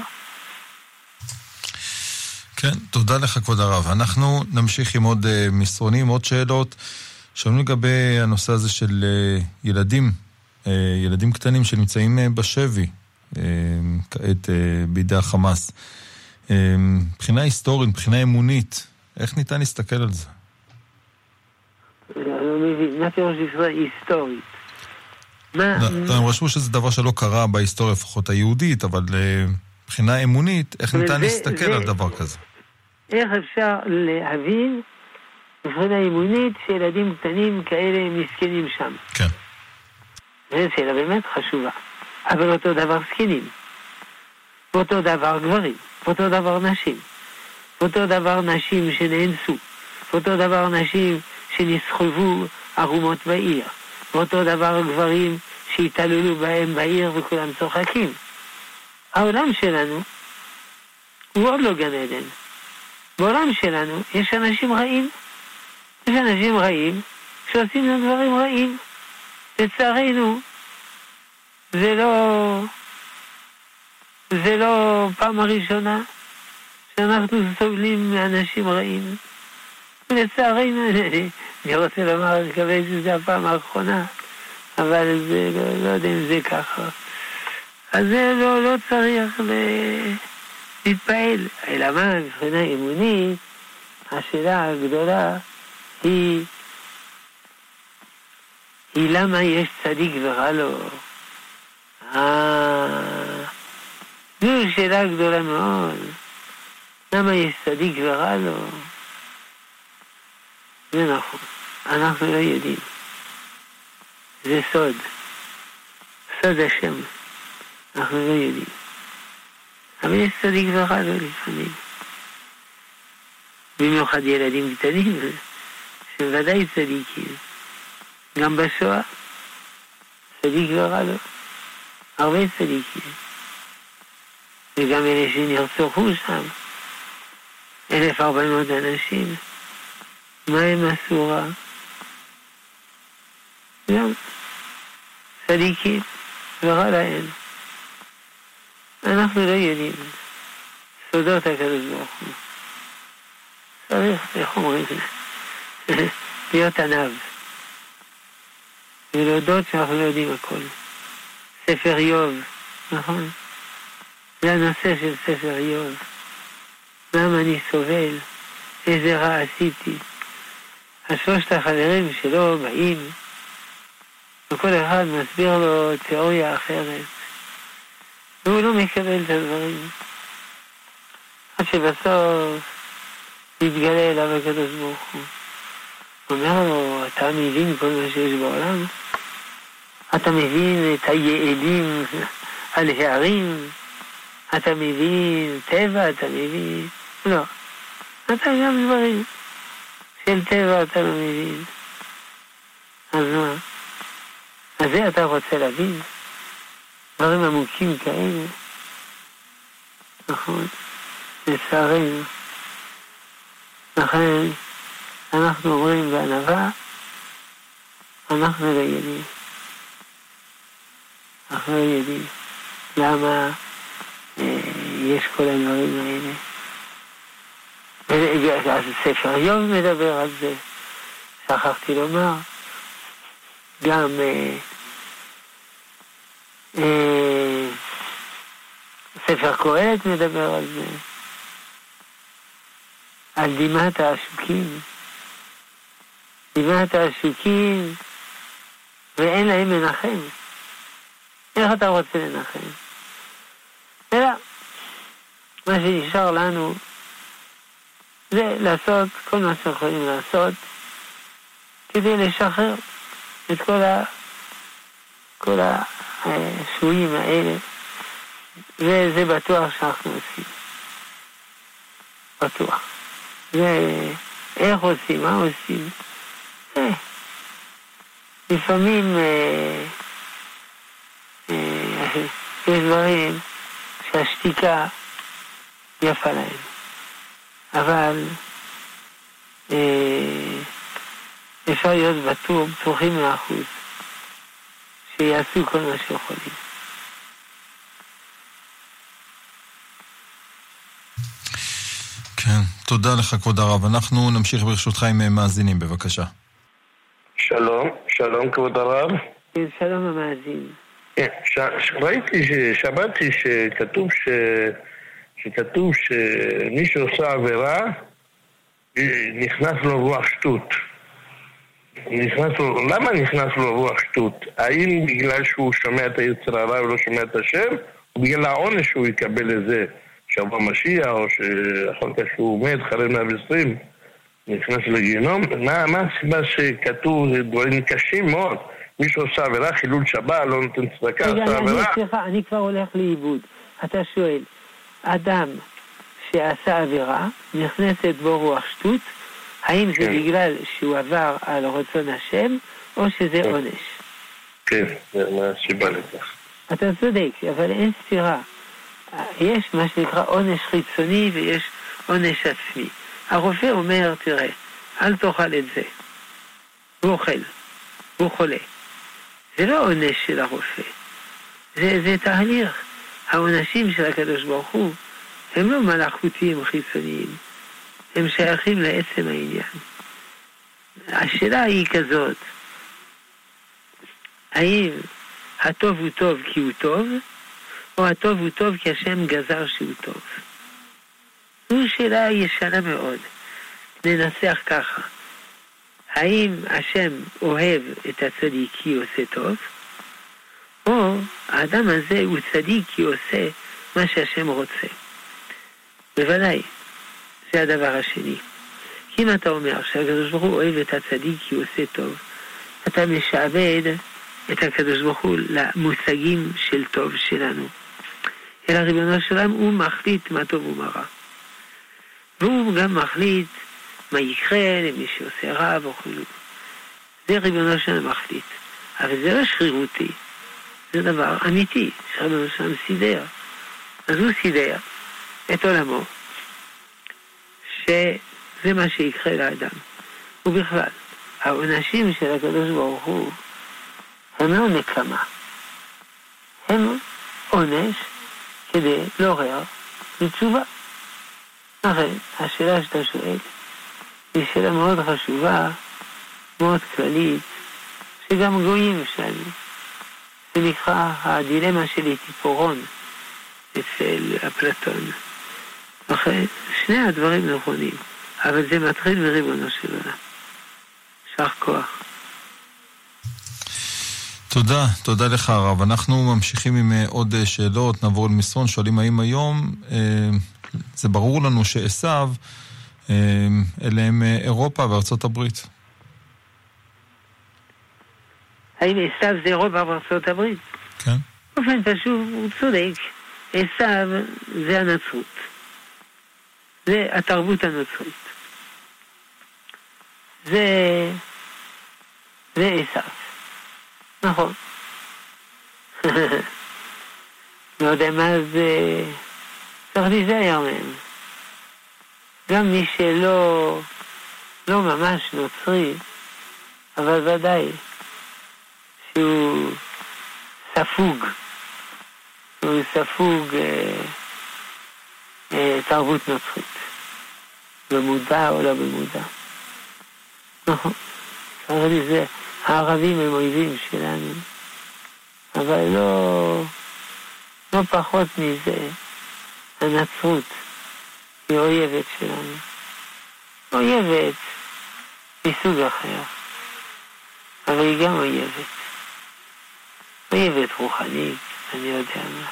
כן, תודה לך כבוד הרב. אנחנו נמשיך עם עוד uh, מסרונים, עוד שאלות. שאלנו לגבי הנושא הזה של uh, ילדים, uh, ילדים קטנים שנמצאים uh, בשבי, uh, כעת uh, בידי החמאס. Uh, מבחינה היסטורית, מבחינה אמונית, איך ניתן להסתכל על זה? לא מה פירוש היסטורית? מה... לא, הם רשמו שזה דבר שלא קרה בהיסטוריה לפחות היהודית, אבל מבחינה אמונית, איך ניתן להסתכל על דבר כזה? איך אפשר להבין מבחינה אימונית שילדים קטנים כאלה מסכנים שם? כן. זו שאלה באמת חשובה. אבל אותו דבר זקנים. ואותו דבר גברים. ואותו דבר נשים. ואותו דבר נשים שנאנסו. ואותו דבר נשים שנסחבו ערומות בעיר. ואותו דבר גברים שהתעללו בהם בעיר וכולם צוחקים. העולם שלנו הוא עוד לא גן עדן. בעולם שלנו יש אנשים רעים. יש אנשים רעים שעושים לנו דברים רעים. לצערנו, זה לא... זה לא פעם הראשונה שאנחנו סובלים מאנשים רעים. לצערנו, אני רוצה לומר, אני מקווה שזה הפעם האחרונה, אבל זה, לא, לא יודע אם זה ככה. אז זה לא, לא צריך ל... להתפעל. אלא מה, מבחינה אמונית, השאלה הגדולה היא, היא למה יש צדיק ורע לו. אה, זו שאלה גדולה מאוד. למה יש צדיק ורע לו? זה נכון, אנחנו לא יודעים. זה סוד, סוד השם, אנחנו לא יודעים. אבל יש צדיק ורע לו לפעמים. במיוחד ילדים קטנים, שהם ודאי צדיקים. גם בשואה, צדיק ורע לו. הרבה צדיקים. וגם אלה שנרצחו שם, 1,400 אנשים, מה הם עשו רע? גם צדיקים, ורע להם. אנחנו לא יודעים סודות הקדוש ברוך הוא. צריך, איך אומרים, להיות עניו. ולהודות שאנחנו לא יודעים הכל. ספר איוב, נכון? זה הנושא של ספר איוב. למה אני סובל? איזה רע עשיתי? השלושת החברים שלו באים, וכל אחד מסביר לו תיאוריה אחרת, והוא לא מקבל את הדברים. עד שבסוף מתגלה אליו הקדוש ברוך הוא. אומר לו, אתה מבין כל מה שיש בעולם? אתה מבין את היעדים על הערים? אתה מבין טבע? אתה מבין? לא. אתה גם דברים של טבע אתה לא מבין. אז מה? אז זה אתה רוצה להבין? דברים עמוקים כאלה. נכון? לצערנו. לכן אנחנו אומרים בענווה, אנחנו לא יודעים. אנחנו לא יודעים למה אה, יש כל הדברים האלה. אז ספר איוב מדבר על זה, שכחתי לומר. גם אה, אה, ספר קהלת מדבר על זה. על דמעת העשוקים. דמעת העשוקים, ואין להם מנחם. איך אתה רוצה לנחם? אלא, מה שנשאר לנו זה לעשות כל מה שיכולים לעשות כדי לשחרר את כל, ה... כל השבויים האלה, וזה בטוח שאנחנו עושים. בטוח. ואיך עושים, מה עושים? אה, לפעמים אה, אה, יש דברים שהשתיקה יפה להם, אבל אפשר להיות בטוח, בטוחים מאה אחוז, שיעשו כל מה שיכולים. כן, תודה לך כבוד הרב. אנחנו נמשיך ברשותך עם אה, מאזינים, בבקשה. שלום, שלום כבוד הרב. שלום המאזין. כן, ש... ראיתי, שמעתי שכתוב ש... שכתוב שמי שעושה עבירה, נכנס לו רוח שטות. נכנס לו, למה נכנס לו רוח שטות? האם בגלל שהוא שומע את היצר הרע ולא שומע את השם? או בגלל העונש שהוא יקבל לזה? שיבוא משיח, או שאחר כך שהוא מת, אחרי 120, נכנס לגיהנום. מה, מה הסיבה שכתוב דברים קשים מאוד? מי שעושה עבירה, חילול שבת, לא נותן צדקה, עושה עבירה. רגע, סליחה, אני כבר הולך לאיבוד. אתה שואל, אדם שעשה עבירה, נכנסת בו רוח שטות, האם זה כן. בגלל שהוא עבר על רצון השם, או שזה כן. עונש? כן, מה הסיבה לכך? אתה צודק, אבל אין סתירה. יש מה שנקרא עונש חיצוני ויש עונש עצמי. הרופא אומר, תראה, אל תאכל את זה. הוא אוכל, הוא חולה. זה לא עונש של הרופא, זה, זה תהליך. העונשים של הקדוש ברוך הוא הם לא מלאכותיים חיצוניים, הם שייכים לעצם העניין. השאלה היא כזאת, האם הטוב הוא טוב כי הוא טוב, או הטוב הוא טוב כי השם גזר שהוא טוב? זו שאלה ישנה מאוד. ננסח ככה, האם השם אוהב את הצדיק כי הוא עושה טוב, או האדם הזה הוא צדיק כי הוא עושה מה שהשם רוצה. בוודאי, זה הדבר השני. אם אתה אומר שהקדוש ברוך הוא אוהב את הצדיק כי הוא עושה טוב, אתה משעבד את הקדוש ברוך הוא למושגים של טוב שלנו. אלא ריבונו של עולם הוא מחליט מה טוב ומה רע. והוא גם מחליט מה יקרה למי שעושה רע וכו'. זה ריבונו של עולם מחליט. אבל זה לא שרירותי, זה דבר אמיתי, שריבונו של עולם סידר. אז הוא סידר את עולמו, שזה מה שיקרה לאדם. ובכלל, העונשים של הקדוש ברוך הוא הם לא נקמה, הם עונש כדי לעורר לתשובה. לכן, השאלה שאתה שואל היא שאלה מאוד חשובה, מאוד כללית, שגם גויים שאלו. זה נקרא הדילמה של איטיפורון אצל אפלטון. לכן, שני הדברים נכונים, אבל זה מתחיל מריבונו של עולם. יישר כוח. תודה, תודה לך הרב. אנחנו ממשיכים עם אה, עוד אה, שאלות, נעבור למסרון, שואלים האם היום, אה, זה ברור לנו שעשו, אלה הם אירופה וארצות הברית. האם עשו זה אירופה וארצות הברית? כן. באופן פשוט, הוא צודק. עשו זה הנצרות. זה התרבות הנוצרית. זה... זה עשו. נכון. לא יודע מה זה... צריך להיזהר מהם. גם מי שלא לא ממש נוצרי, אבל ודאי שהוא ספוג, הוא ספוג אה, אה, תרבות נוצרית, במודע או לא במודע. נכון, צריך להיזהר. הערבים הם אויבים שלנו, אבל לא, לא פחות מזה, הנצרות היא אויבת שלנו. אויבת מסוג אחר, אבל היא גם אויבת. אויבת רוחנית, אני יודע מה.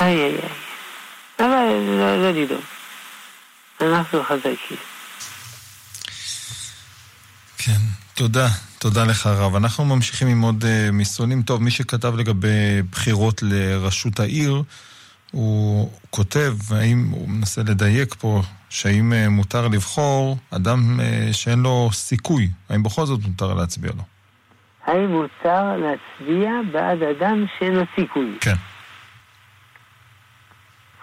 איי איי איי. לא לדאוג. אנחנו חזקים. כן, תודה. תודה לך הרב. אנחנו ממשיכים עם עוד uh, מסרונים. טוב, מי שכתב לגבי בחירות לראשות העיר, הוא כותב, האם הוא מנסה לדייק פה, שהאם uh, מותר לבחור אדם uh, שאין לו סיכוי, האם בכל זאת מותר להצביע לו? האם מותר להצביע בעד אדם שאין לו סיכוי? כן.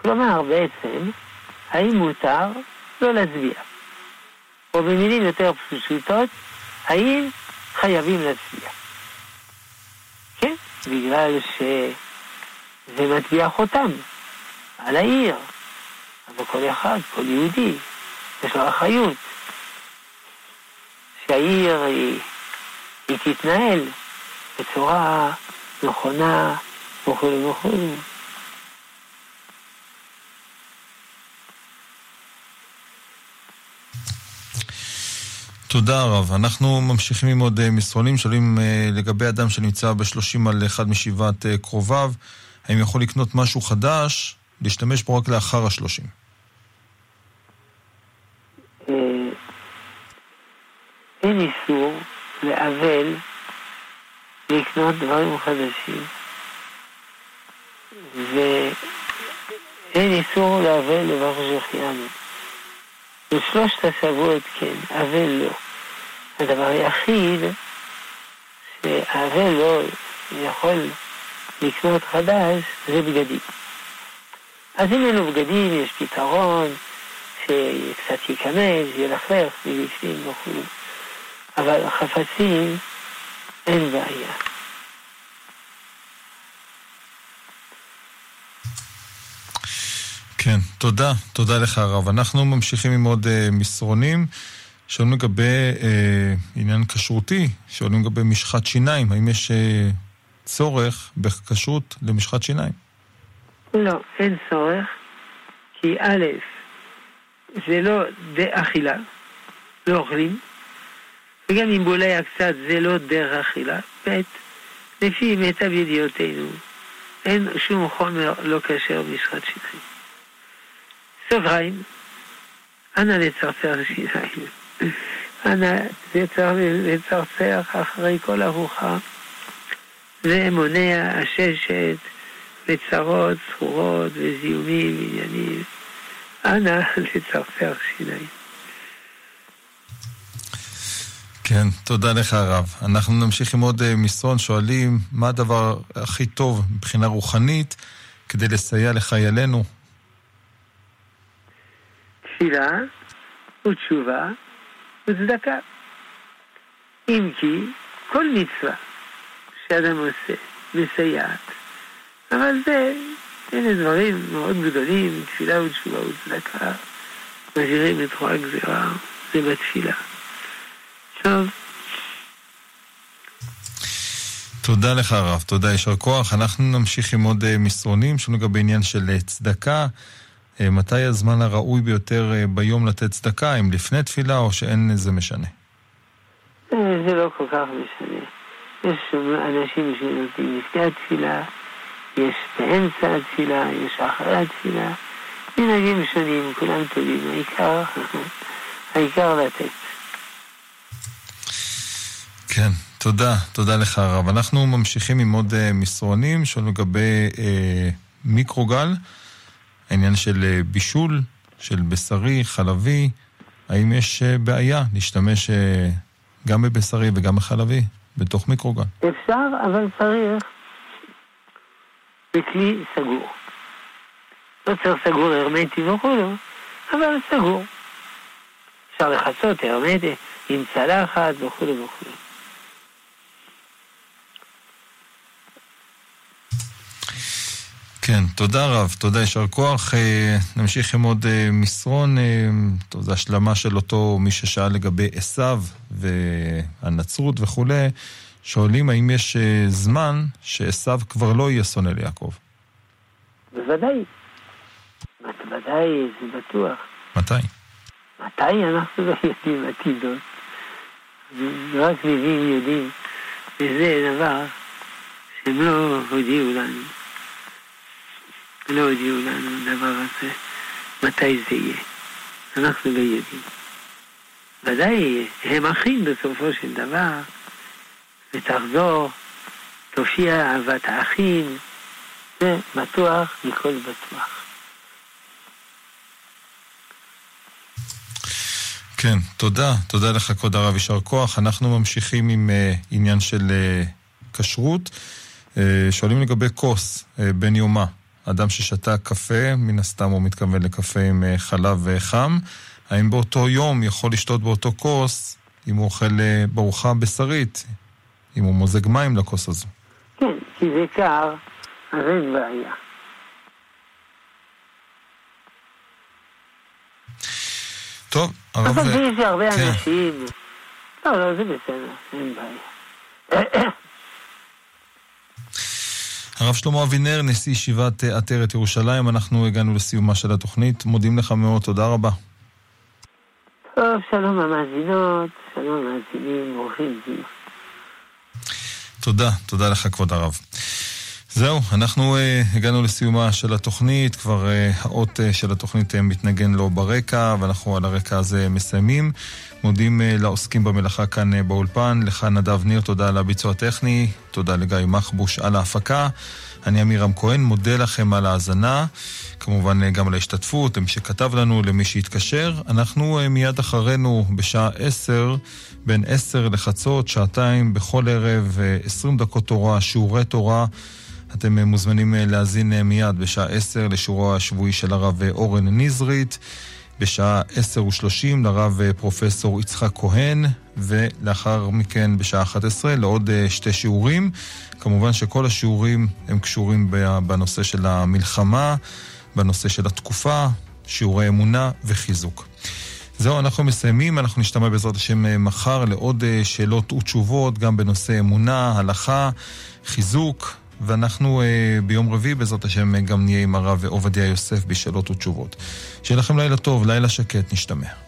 כלומר, בעצם, האם מותר לא להצביע? או במילים יותר פשוטות, האם חייבים להצביע? כן, בגלל שזה מטביע חותם על העיר. אבל כל אחד, כל יהודי, יש לו אחריות. שהעיר היא, היא תתנהל בצורה נכונה וכו' וכו'. תודה רב. אנחנו ממשיכים עם עוד אה, מסרונים, שואלים אה, לגבי אדם שנמצא בשלושים על אחד משבעת אה, קרוביו, האם יכול לקנות משהו חדש, להשתמש בו רק לאחר השלושים? אין איסור לאבל לקנות דברים חדשים, ואין איסור לאבל לברך שהחיינו. בשלושת השבועות כן, אבל לא. הדבר היחיד שהאבל לא יכול לקנות חדש זה בגדים. אז אם אין לו בגדים, יש פתרון שקצת ייכנס, ילכלך מבפנים וכו', אבל חפצים אין בעיה. כן, תודה, תודה לך הרב. אנחנו ממשיכים עם עוד uh, מסרונים. שואלים לגבי אה, עניין כשרותי, שואלים לגבי משחת שיניים, האם יש אה, צורך בכשרות למשחת שיניים? לא, אין צורך, כי א', זה לא דה אכילה, לא אוכלים, וגם אם בולע קצת זה לא דרך אכילה, ב', לפי מיטב ידיעותינו, אין שום חומר לא כשר במשחת שיניים. סוגריים, אנא לצרצר שיניים. אנא לצרצר אחרי כל ארוחה. זה מונע עששת וצרות, צרורות וזיהומים ועניינים. אנא לצרצר שיניים. כן, תודה לך הרב. אנחנו נמשיך עם עוד אה, מסרון, שואלים מה הדבר הכי טוב מבחינה רוחנית כדי לסייע לחיילינו? תפילה ותשובה וצדקה. אם כי כל מצווה שאדם עושה מסייעת. אבל זה, אלה דברים מאוד גדולים, תפילה ותשובה וצדקה. מעבירים את רוע הגזירה, זה בתפילה. טוב. תודה לך הרב, תודה, יישר כוח. אנחנו נמשיך עם עוד אה, מסרונים שלנו לגבי עניין של אה, צדקה. אה, מתי הזמן הראוי ביותר ביום לתת צדקה, אם לפני תפילה או שאין זה משנה? זה לא כל כך משנה. יש אנשים שנותנים לפני התפילה, יש באמצע התפילה, יש אחרי התפילה. מנהגים שונים, כולם טובים, העיקר, העיקר לתת. כן, תודה, תודה לך הרב. אנחנו ממשיכים עם עוד uh, מסרונים שלנו לגבי uh, מיקרוגל, העניין של uh, בישול, של בשרי, חלבי. האם יש uh, בעיה להשתמש uh, גם בבשרי וגם בחלבי בתוך מיקרוגל? אפשר, אבל צריך בכלי סגור. לא צריך סגור הרמטי וכולו, אבל סגור. אפשר לחצות הרמטי עם צלחת וכו' וכו'. כן, תודה רב, תודה, יישר כוח. אה, נמשיך עם עוד אה, מסרון, אה, זו השלמה של אותו מי ששאל לגבי עשיו והנצרות וכולי. שואלים האם יש זמן שעשיו כבר לא יהיה שונא ליעקב. בוודאי. בוודאי, זה בטוח. מתי? מתי אנחנו לא יודעים עתידות. רק נביאים יודעים, וזה דבר שהם לא הודיעו לנו. לא הודיעו לנו הדבר הזה, מתי זה יהיה. אנחנו לא יודעים. ודאי, הם אחים בסופו של דבר, ותחזור, תופיע אהבת האחים, זה בטוח מכל בטוח. כן, תודה. תודה לך, כבוד הרב, יישר כוח. אנחנו ממשיכים עם uh, עניין של uh, כשרות. Uh, שואלים לגבי כוס, uh, בן יומה. אדם ששתה קפה, מן הסתם הוא מתכוון לקפה עם אה, חלב חם, האם באותו יום יכול לשתות באותו כוס אם הוא אוכל אה, בארוחה בשרית, אם הוא מוזג מים לכוס הזו? כן, כי זה קר, אז אין בעיה. טוב, הרב... אבל יש הרבה כן. אנשים... לא, לא, זה בסדר, אין בעיה. הרב שלמה אבינר, נשיא ישיבת אה, עטרת ירושלים, אנחנו הגענו לסיומה של התוכנית. מודים לך מאוד, תודה רבה. טוב, שלום המאזינות, שלום המאזינים, ברוכים. תודה, תודה לך כבוד הרב. זהו, אנחנו uh, הגענו לסיומה של התוכנית, כבר uh, האות uh, של התוכנית uh, מתנגן לו ברקע, ואנחנו על הרקע הזה מסיימים. מודים uh, לעוסקים במלאכה כאן uh, באולפן, לך נדב ניר, תודה על הביצוע הטכני, תודה לגיא מחבוש על ההפקה. אני עמירם כהן, מודה לכם על ההאזנה, כמובן uh, גם על ההשתתפות, למי שכתב לנו, למי שהתקשר. אנחנו uh, מיד אחרינו בשעה עשר, בין עשר לחצות, שעתיים בכל ערב, uh, עשרים דקות תורה, שיעורי תורה. אתם אה, מוזמנים אה, להאזין אה, מיד בשעה 10 לשיעורו השבועי של הרב אורן ניזרית, בשעה 10 ו-30 לרב פרופסור יצחק כהן, ולאחר מכן בשעה 11 לעוד שתי שיעורים. כמובן שכל השיעורים הם קשורים בנושא של המלחמה, בנושא של התקופה, שיעורי אמונה וחיזוק. זהו, אנחנו מסיימים, אנחנו נשתמע בעזרת השם מחר לעוד שאלות ותשובות, גם בנושא אמונה, הלכה, חיזוק. ואנחנו אה, ביום רביעי, בעזרת השם, גם נהיה עם הרב עובדיה יוסף בשאלות ותשובות. שיהיה לכם לילה טוב, לילה שקט, נשתמע.